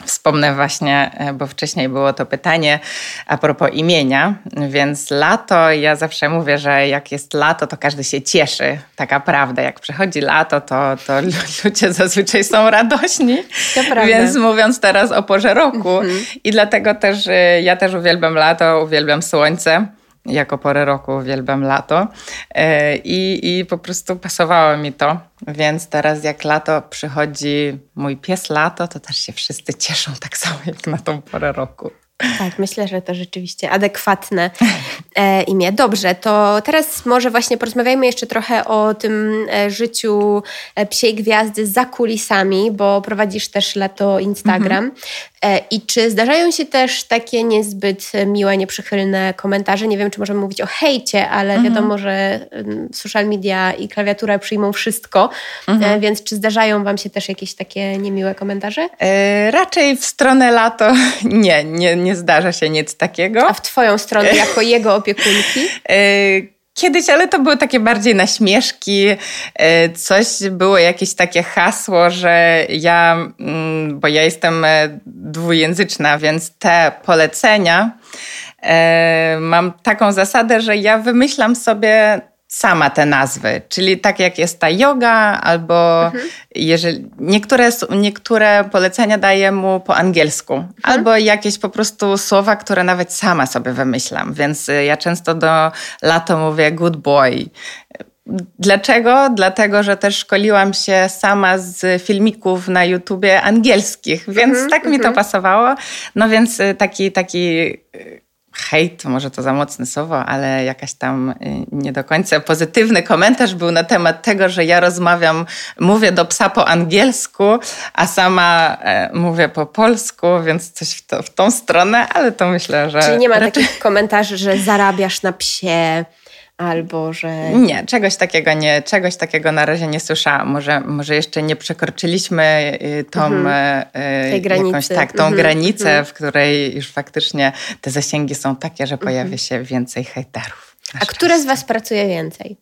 Wspomnę właśnie, e, bo wcześniej było to pytanie a propos imienia, więc lato, ja zawsze mówię, że jak jest lato, to każdy się cieszy. Taka prawda, jak przychodzi lato, to, to ludzie zazwyczaj są radośni. To prawda. Więc mówiąc teraz o porze roku mhm. i dlatego też e, ja też uwielbiam lato, uwielbiam słońce jako porę roku uwielbiam lato e, i, i po prostu pasowało mi to. Więc teraz jak lato przychodzi mój pies lato, to też się wszyscy cieszą tak samo jak na tą porę roku. Tak, myślę, że to rzeczywiście adekwatne e, imię. Dobrze, to teraz może właśnie porozmawiajmy jeszcze trochę o tym e, życiu e, psiej gwiazdy za kulisami, bo prowadzisz też lato Instagram. Mhm. E, I czy zdarzają się też takie niezbyt miłe, nieprzychylne komentarze? Nie wiem, czy możemy mówić o hejcie, ale mhm. wiadomo, że social media i klawiatura przyjmą wszystko, e, mhm. więc czy zdarzają Wam się też jakieś takie niemiłe komentarze? E, raczej w stronę lato nie, nie, nie zdarza się nic takiego. A w Twoją stronę, jako jego opiekunki? Kiedyś, ale to były takie bardziej naśmieszki. E, coś było jakieś takie hasło, że ja, mm, bo ja jestem e, dwujęzyczna, więc te polecenia e, mam taką zasadę, że ja wymyślam sobie sama te nazwy, czyli tak jak jest ta yoga, albo mhm. jeżeli niektóre, niektóre polecenia daję mu po angielsku, mhm. albo jakieś po prostu słowa, które nawet sama sobie wymyślam, więc y, ja często do lato mówię good boy. Dlaczego? Dlatego, że też szkoliłam się sama z filmików na YouTubie angielskich, więc mhm, tak mi to mhm. pasowało. No więc y, taki, taki y, hejt, może to za mocne słowo, ale jakaś tam y, nie do końca pozytywny komentarz był na temat tego, że ja rozmawiam, mówię do psa po angielsku, a sama e, mówię po polsku, więc coś w, to, w tą stronę, ale to myślę, że. Czyli nie ma raczej... takich komentarzy, że zarabiasz na psie albo że... Nie, czegoś takiego nie, czegoś takiego na razie nie słyszałam. Może, może jeszcze nie przekroczyliśmy y, tą mhm. Y, Tej granicy. Jakąś, tak, tą mhm. granicę, mhm. w której już faktycznie te zasięgi są takie, że pojawia mhm. się więcej hejterów. A które z Was pracuje więcej?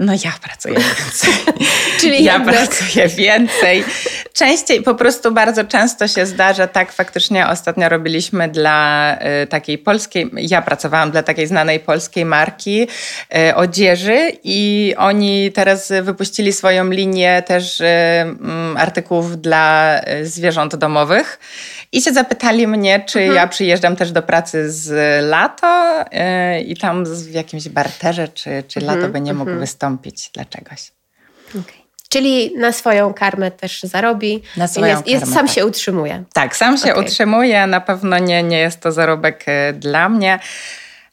No ja pracuję więcej. Czyli ja jednak. pracuję więcej. Częściej, po prostu bardzo często się zdarza, tak faktycznie ostatnio robiliśmy dla y, takiej polskiej, ja pracowałam dla takiej znanej polskiej marki y, odzieży i oni teraz wypuścili swoją linię też y, mm, artykułów dla y, zwierząt domowych. I się zapytali mnie, czy mhm. ja przyjeżdżam też do pracy z lato yy, i tam w jakimś barterze, czy, czy mhm. lato by nie mógł mhm. wystąpić dla czegoś. Okay. Czyli na swoją karmę też zarobi. Na swoją jest, karmę, jest, sam tak. się utrzymuje. Tak, sam się okay. utrzymuje. Na pewno nie, nie jest to zarobek y, dla mnie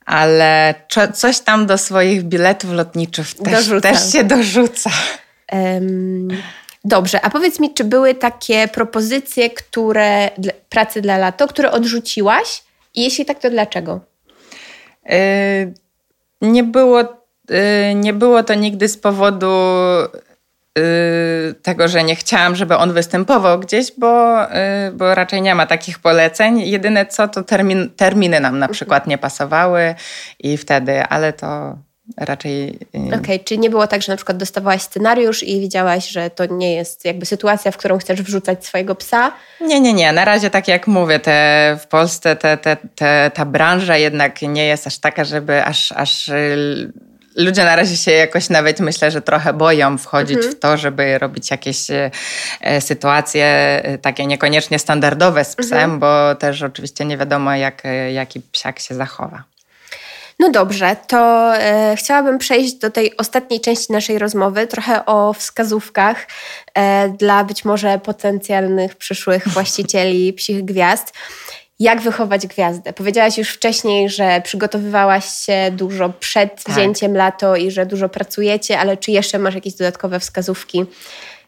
ale coś tam do swoich biletów lotniczych też, też się dorzuca. Um, Dobrze, a powiedz mi, czy były takie propozycje, które pracy dla lato, które odrzuciłaś? I jeśli tak, to dlaczego? Yy, nie było, nie było to nigdy z powodu yy, tego, że nie chciałam, żeby on występował gdzieś, bo, bo raczej nie ma takich poleceń. Jedyne co, to termin, terminy nam na mhm. przykład nie pasowały i wtedy, ale to raczej. Y, Okej, okay, czy nie było tak, że na przykład dostawałaś scenariusz i widziałaś, że to nie jest jakby sytuacja, w którą chcesz wrzucać swojego psa? Nie, nie, nie. Na razie, tak jak mówię, te, w Polsce te, te, te, ta branża jednak nie jest aż taka, żeby aż, aż y, ludzie na razie się jakoś nawet myślę, że trochę boją wchodzić mhm. w to, żeby robić jakieś y, sytuacje takie niekoniecznie standardowe z psem, mhm. bo też oczywiście nie wiadomo, jak, jaki psiak się zachowa. No dobrze, to e, chciałabym przejść do tej ostatniej części naszej rozmowy, trochę o wskazówkach e, dla być może potencjalnych przyszłych właścicieli psich gwiazd. Jak wychować gwiazdę? Powiedziałaś już wcześniej, że przygotowywałaś się dużo przed tak. wzięciem lato i że dużo pracujecie, ale czy jeszcze masz jakieś dodatkowe wskazówki,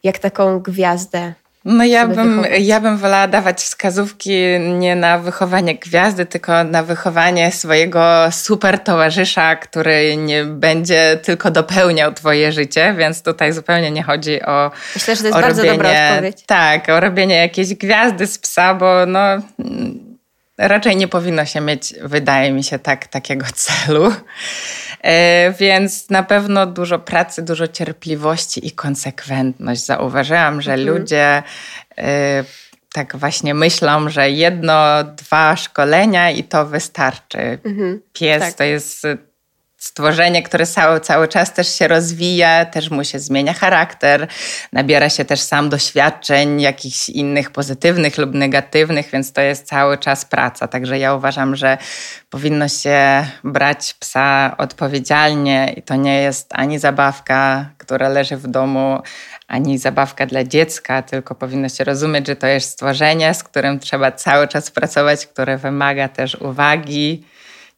jak taką gwiazdę no ja bym, ja bym wolała dawać wskazówki nie na wychowanie gwiazdy, tylko na wychowanie swojego super towarzysza, który nie będzie tylko dopełniał twoje życie, więc tutaj zupełnie nie chodzi o Myślę, że to jest bardzo robienie, dobra odpowiedź. Tak, o robienie jakiejś gwiazdy z psa, bo no raczej nie powinno się mieć, wydaje mi się, tak, takiego celu. E, więc na pewno dużo pracy, dużo cierpliwości i konsekwentność. Zauważyłam, że mhm. ludzie e, tak właśnie myślą, że jedno, dwa szkolenia i to wystarczy. Mhm. Pies tak. to jest stworzenie, które cały, cały czas też się rozwija, też mu się zmienia charakter, nabiera się też sam doświadczeń jakichś innych pozytywnych lub negatywnych, więc to jest cały czas praca. Także ja uważam, że powinno się brać psa odpowiedzialnie i to nie jest ani zabawka, która leży w domu, ani zabawka dla dziecka, tylko powinno się rozumieć, że to jest stworzenie, z którym trzeba cały czas pracować, które wymaga też uwagi,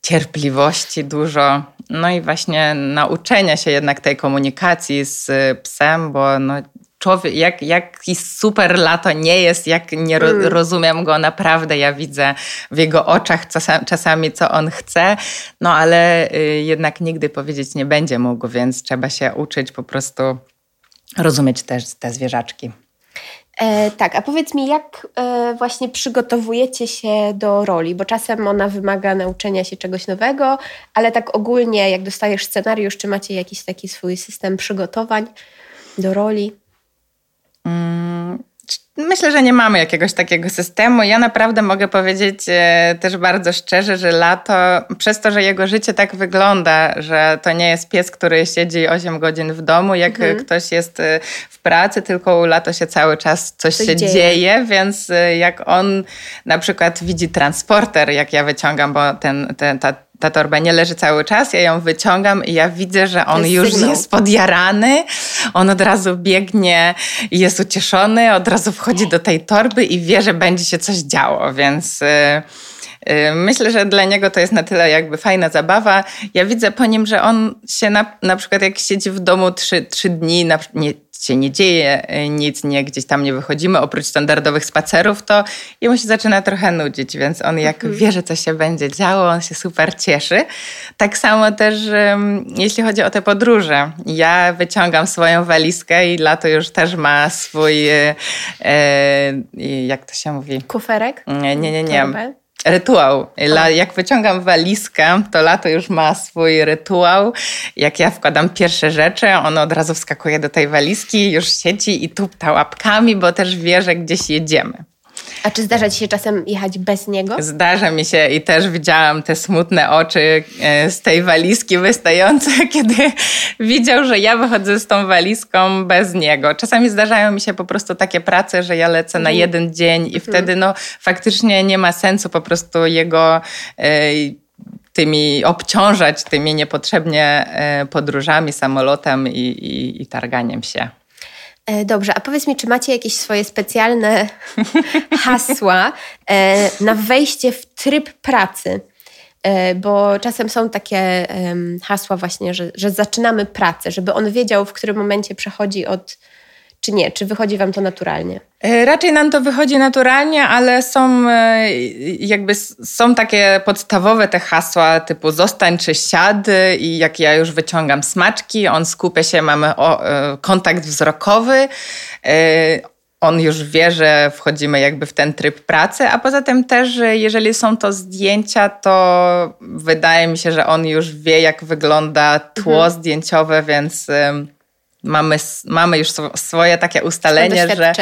cierpliwości dużo. No i właśnie nauczenia się jednak tej komunikacji z psem, bo no, człowiek, jak, jaki super lato nie jest, jak nie ro, mm. rozumiem go naprawdę, ja widzę w jego oczach czasami, czasami, co on chce, no ale y, jednak nigdy powiedzieć nie będzie mógł, więc trzeba się uczyć po prostu rozumieć też te zwierzaczki. E, tak, a powiedz mi, jak e, właśnie przygotowujecie się do roli? Bo czasem ona wymaga nauczenia się czegoś nowego, ale tak ogólnie, jak dostajesz scenariusz, czy macie jakiś taki swój system przygotowań do roli? Mm, myślę, że nie mamy jakiegoś takiego systemu. Ja naprawdę mogę powiedzieć e, też bardzo szczerze, że lato, przez to, że jego życie tak wygląda, że to nie jest pies, który siedzi 8 godzin w domu, jak mhm. ktoś jest e, w pracy, tylko u lato się cały czas coś, coś się dzieje. dzieje. więc e, jak on na przykład widzi transporter, jak ja wyciągam, bo ten, ten ta ta torba nie leży cały czas, ja ją wyciągam i ja widzę, że on jest już sygnał. jest podjarany, on od razu biegnie i jest ucieszony, od razu wchodzi do tej torby i wie, że będzie się coś działo, więc... Yy, Myślę, że dla niego to jest na tyle jakby fajna zabawa. Ja widzę po nim, że on się na, na przykład jak siedzi w domu trzy, trzy dni, na, nie, się nie dzieje e, nic, nie gdzieś tam nie wychodzimy, oprócz standardowych spacerów, to jemu się zaczyna trochę nudzić, więc on jak mhm. wie, że coś się będzie działo, on się super cieszy. Tak samo też jeśli chodzi o te podróże. Ja wyciągam swoją walizkę i lato już też ma swój, e, e, jak to się mówi? Kuferek? Nie, nie, nie. nie rytuał. Jak wyciągam walizkę, to lato już ma swój rytuał. Jak ja wkładam pierwsze rzeczy, on od razu wskakuje do tej walizki, już siedzi i tupta łapkami, bo też wie, że gdzieś jedziemy. A czy zdarza ci się czasem jechać bez niego? Zdarza mi się i też widziałam te smutne oczy e, z tej walizki wystające, kiedy widział, że ja wychodzę z tą walizką bez niego. Czasami zdarzają mi się po prostu takie prace, że ja lecę na mhm. jeden dzień i mhm. wtedy no faktycznie nie ma sensu po prostu jego e, tymi obciążać tymi niepotrzebnie e, podróżami, samolotem i, i, i targaniem się. E, dobrze, a powiedz mi, czy macie jakieś swoje specjalne hasła e, na wejście w tryb pracy? E, bo czasem są takie hasła właśnie, że, że zaczynamy pracę, żeby on wiedział, w którym momencie przechodzi od czy nie? Czy wychodzi Wam to naturalnie? E, raczej nam to wychodzi naturalnie, ale są e, jakby są takie podstawowe te hasła typu zostań czy siad i jak ja już wyciągam smaczki, on skupia się, mamy o, e, kontakt wzrokowy, on już wie, że wchodzimy jakby w ten tryb pracy, a poza tym też, jeżeli są to zdjęcia, to wydaje mi się, że on już wie, jak wygląda tło mhm. zdjęciowe, więc mamy, mamy już swoje takie ustalenie, że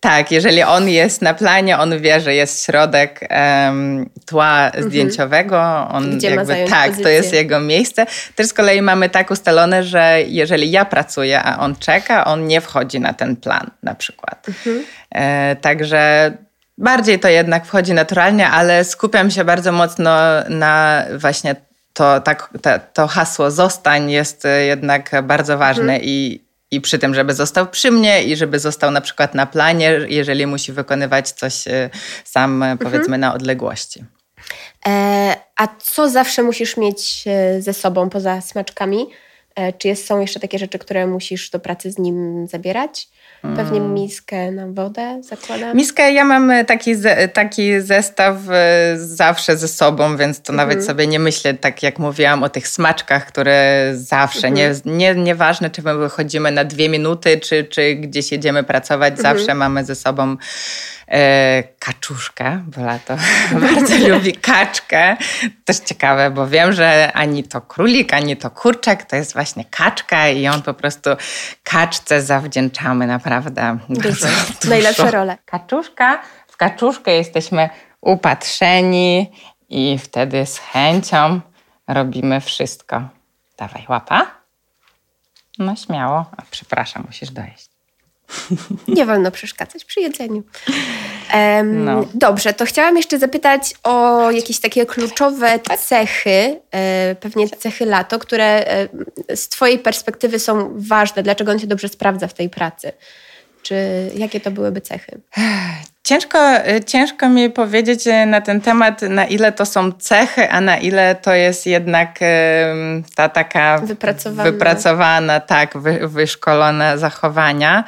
tak, jeżeli on jest na planie, on wie, że jest środek um, tła mhm. zdjęciowego, on Gdzie jakby tak, pozycję. to jest jego miejsce. Też z kolei mamy tak ustalone, że jeżeli ja pracuję, a on czeka, on nie wchodzi na ten plan na przykład. Mhm. E, także bardziej to jednak wchodzi naturalnie, ale skupiam się bardzo mocno na właśnie to, tak, to, to hasło zostań jest jednak bardzo ważne mhm. i i przy tym, żeby został przy mnie i żeby został na przykład na planie, jeżeli musi wykonywać coś y, sam, mhm. powiedzmy, na odległości. E, a co zawsze musisz mieć e, ze sobą poza smaczkami? E, czy jest, są jeszcze takie rzeczy, które musisz do pracy z nim zabierać? Pewnie mm. miskę na wodę zakładam. Miskę ja mam taki, taki zestaw e, zawsze ze sobą, więc to nawet mhm. sobie nie myślę, tak jak mówiłam o tych smaczkach, które zawsze, nie, mhm. nie, nieważne czy my wychodzimy na dwie minuty, czy, czy gdzieś jedziemy pracować, mhm. zawsze mamy ze sobą e, kaczuszkę, bo lato bardzo lubi kaczkę. Też ciekawe, bo wiem, że ani to królik, ani to kurczak, to jest właśnie kaczka i on po prostu kaczce zawdzięczamy naprawdę dużo. dużo. Najlepsze role. Kaczuszka, w kaczuszkę jesteśmy upatrzeni i wtedy z chęcią robimy wszystko. Dawaj, łapa. No śmiało. A, przepraszam, musisz dojeść. Nie wolno przeszkadzać przy jedzeniu. Um, no. Dobrze, to chciałam jeszcze zapytać o jakieś takie kluczowe cechy, e, pewnie cechy lato, które e, z Twojej perspektywy są ważne. Dlaczego on się dobrze sprawdza w tej pracy? Czy jakie to byłyby cechy? Ciężko, ciężko mi powiedzieć na ten temat, na ile to są cechy, a na ile to jest jednak ta taka wypracowana, wypracowana tak, wy, wyszkolona zachowania.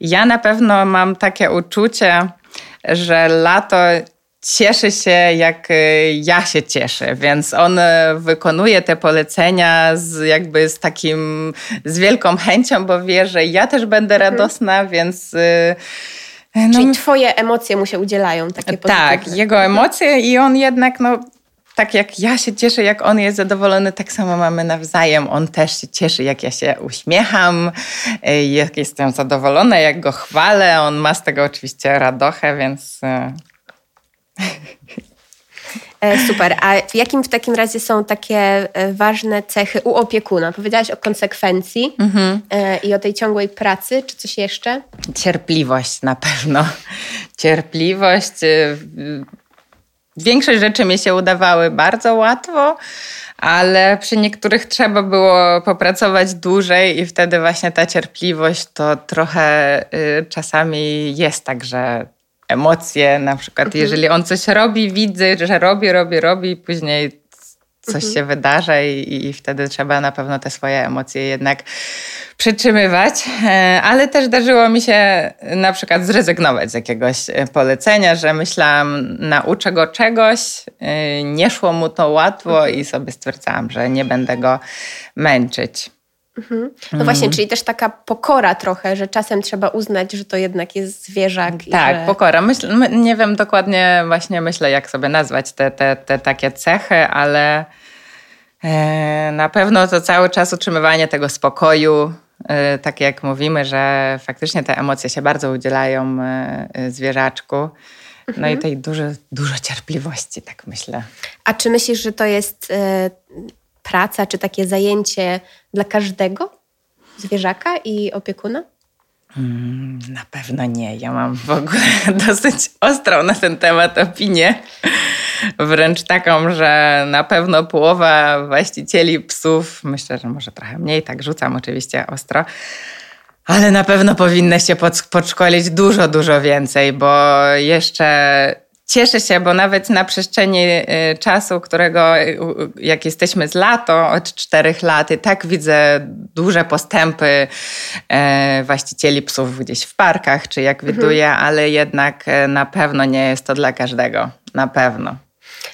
Ja na pewno mam takie uczucie, że lato cieszy się, jak ja się cieszę, więc on wykonuje te polecenia z jakby z takim, z wielką chęcią, bo wie, że ja też będę mhm. radosna, więc y, no, Czyli twoje emocje mu się udzielają, takie pozytywne. Tak, jego emocje i on jednak, no tak jak ja się cieszę, jak on jest zadowolony, tak samo mamy nawzajem. On też się cieszy, jak ja się uśmiecham, y, jak jestem zadowolona, jak go chwalę. On ma z tego oczywiście radochę, więc... Y, E, super. A jakim w takim razie są takie e, ważne cechy u opiekuna? Powiedziałaś o konsekwencji mhm. E, i o tej ciągłej pracy, czy coś jeszcze? Cierpliwość na pewno. Cierpliwość. Większość rzeczy mi się udawały bardzo łatwo, ale przy niektórych trzeba było popracować dłużej i wtedy właśnie ta cierpliwość to trochę czasami jest tak, że emocje, na przykład mhm. jeżeli on coś robi, widzę, że robi, robi, robi później coś mhm. się wydarza i, i wtedy trzeba na pewno te swoje emocje jednak przytrzymywać, e, ale też darzyło mi się na przykład zrezygnować z jakiegoś e, polecenia, że myślałam, nauczę go czegoś, e, nie szło mu to łatwo mhm. i sobie stwierdzałam, że nie będę go męczyć. Mhm. No właśnie, mhm. czyli też taka pokora trochę, że czasem trzeba uznać, że to jednak jest zwierzak. Tak, że... pokora. Myśl, nie wiem dokładnie, właśnie myślę, jak sobie nazwać te, te, te takie cechy, ale e, na pewno to cały czas utrzymywanie tego spokoju, e, tak jak mówimy, że faktycznie te emocje się bardzo udzielają e, zwierzaczku. No mhm. i tej dużo, dużo cierpliwości, tak myślę. A czy myślisz, że to jest praca czy takie zajęcie dla każdego zwierzaka i opiekuna? Mm, na pewno nie. Ja mam w ogóle dosyć ostrą na ten temat opinię. Wręcz taką, że na pewno połowa właścicieli psów, myślę, że może trochę mniej, tak rzucam oczywiście ostro, ale na pewno powinny się podszkolić dużo, dużo więcej, bo jeszcze cieszę się, bo nawet na przestrzeni y, czasu, którego y, jak jesteśmy z lato, od czterech lat, i tak widzę duże postępy e, właścicieli psów gdzieś w parkach, czy jak mhm. widuję, mhm. ale jednak e, na pewno nie jest to dla każdego. Na pewno.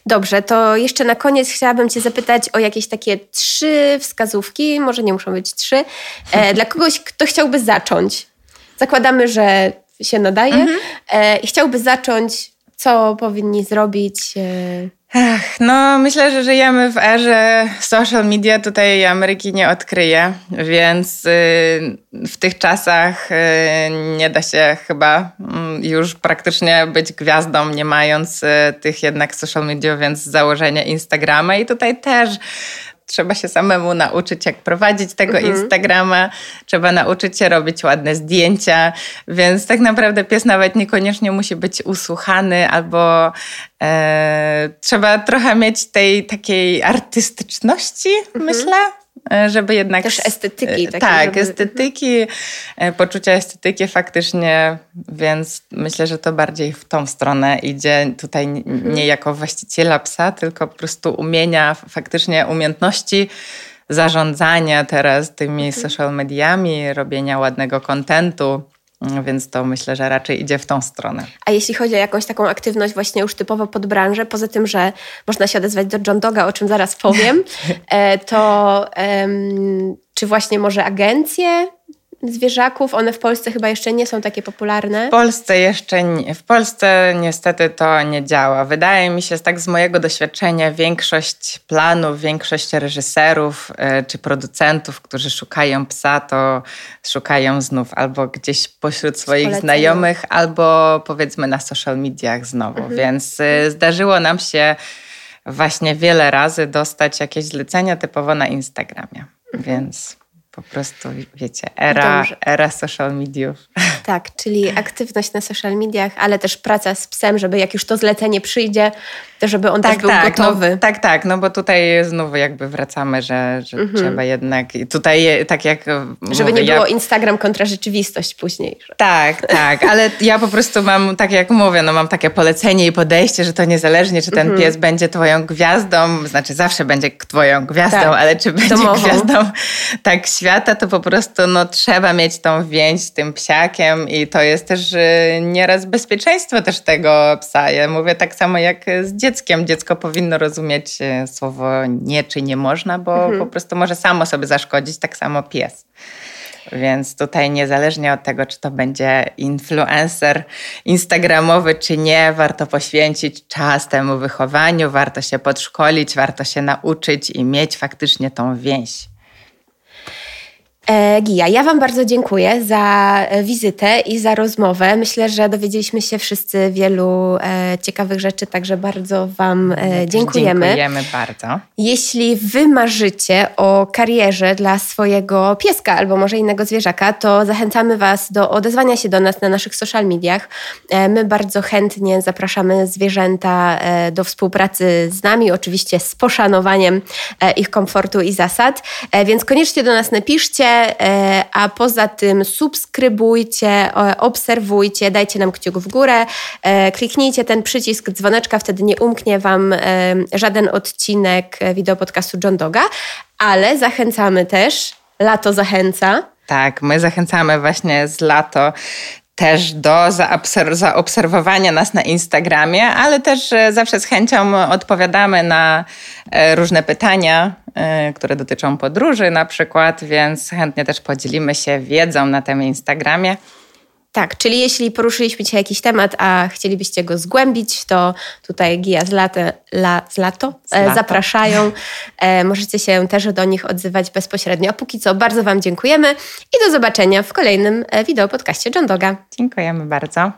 Dobrze, to jeszcze na koniec chciałabym Cię zapytać o jakieś takie trzy wskazówki, może nie muszą być trzy, e, dla kogoś, kto chciałby zacząć. Zakładamy, że się nadaje mhm. i chciałby zacząć co powinni zrobić? E, Ach, no, myślę, że żyjemy w erze social media, tutaj Ameryki nie odkryje, więc y, w tych czasach y, nie da się chyba mm, już praktycznie być gwiazdą, nie mając y, tych jednak social media, więc założenia Instagrama i tutaj też trzeba się samemu nauczyć, jak prowadzić tego mhm. Instagrama, trzeba nauczyć się robić ładne zdjęcia, więc tak naprawdę pies nawet niekoniecznie musi być usłuchany albo e, trzeba trochę mieć tej takiej artystyczności, mhm. myślę. E, żeby jednak... Też estetyki. E, takie, tak, żeby... estetyki, e, poczucia estetyki faktycznie, więc myślę, że to bardziej w tą stronę idzie tutaj mhm. nie jako właściciela psa, tylko po prostu umienia, faktycznie umiejętności zarządzania teraz tymi mhm. social mediami, robienia ładnego kontentu więc to myślę, że raczej idzie w tą stronę. A jeśli chodzi o jakąś taką aktywność właśnie już typowo pod branżę, poza tym, że można się odezwać do John Doga, o czym zaraz powiem, e, to um, czy właśnie może agencje zwierzaków, one w Polsce chyba jeszcze nie są takie popularne. W Polsce jeszcze nie. W Polsce niestety to nie działa. Wydaje mi się, tak z mojego doświadczenia, większość planów, większość reżyserów e, czy producentów, którzy szukają psa, to szukają znów albo gdzieś pośród swoich znajomych, albo powiedzmy na social mediach znowu. Mhm. Więc e, zdarzyło nam się właśnie wiele razy dostać jakieś zlecenia typowo na Instagramie. Mhm. Więc po prostu, wiecie, era, era social mediów. Tak, czyli aktywność na social mediach, ale też praca z psem, żeby jak już to zlecenie przyjdzie, żeby on tak, też był tak, gotowy. No, tak, tak, no bo tutaj znowu jakby wracamy, że, że mhm. trzeba jednak, tutaj tak jak Żeby mówię, nie było ja... Instagram kontra rzeczywistość później. Tak, tak, ale ja po prostu mam, tak jak mówię, no mam takie polecenie i podejście, że to niezależnie, czy ten mhm. pies będzie twoją gwiazdą, znaczy zawsze będzie twoją gwiazdą, tak. ale czy będzie Domową. gwiazdą tak świata, to po prostu no trzeba mieć tą więź z tym psiakiem i to jest też y, nieraz bezpieczeństwo też tego psa. Ja mówię tak samo jak z dzieckiem dzieckiem. Dziecko powinno rozumieć e, słowo nie czy nie można, bo mhm. po prostu może samo sobie zaszkodzić, tak samo pies. Więc tutaj niezależnie od tego, czy to będzie influencer instagramowy, czy nie, warto poświęcić czas temu wychowaniu, warto się podszkolić, warto się nauczyć i mieć faktycznie tą więź. E, Gija, ja Wam bardzo dziękuję za e, wizytę i za rozmowę. Myślę, że dowiedzieliśmy się wszyscy wielu e, ciekawych rzeczy, także bardzo Wam dziękujemy. Dziękujemy bardzo. Jeśli Wy marzycie o karierze dla swojego pieska albo może innego zwierzaka, to zachęcamy Was do odezwania się do nas na naszych social mediach. My bardzo chętnie zapraszamy zwierzęta do współpracy z nami, oczywiście z poszanowaniem ich komfortu i zasad, więc koniecznie do nas napiszcie. E, a poza tym subskrybujcie, obserwujcie, dajcie nam kciuk w górę, e, kliknijcie ten przycisk dzwoneczka, wtedy nie umknie Wam e, żaden odcinek wideo podcastu John Doga, ale zachęcamy też, lato zachęca, tak, my zachęcamy właśnie z lato też do zaobserwowania nas na Instagramie, ale też zawsze z chęcią odpowiadamy na różne pytania które dotyczą podróży na przykład, więc chętnie też podzielimy się wiedzą na tym Instagramie. Tak, czyli jeśli poruszyliśmy dzisiaj jakiś temat, a chcielibyście go zgłębić, to tutaj Gija z, late, la, z Lato z e, zapraszają. E, możecie się też do nich odzywać bezpośrednio. A póki co bardzo Wam dziękujemy i do zobaczenia w kolejnym e, wideo podcaście John Doga. Dziękujemy bardzo.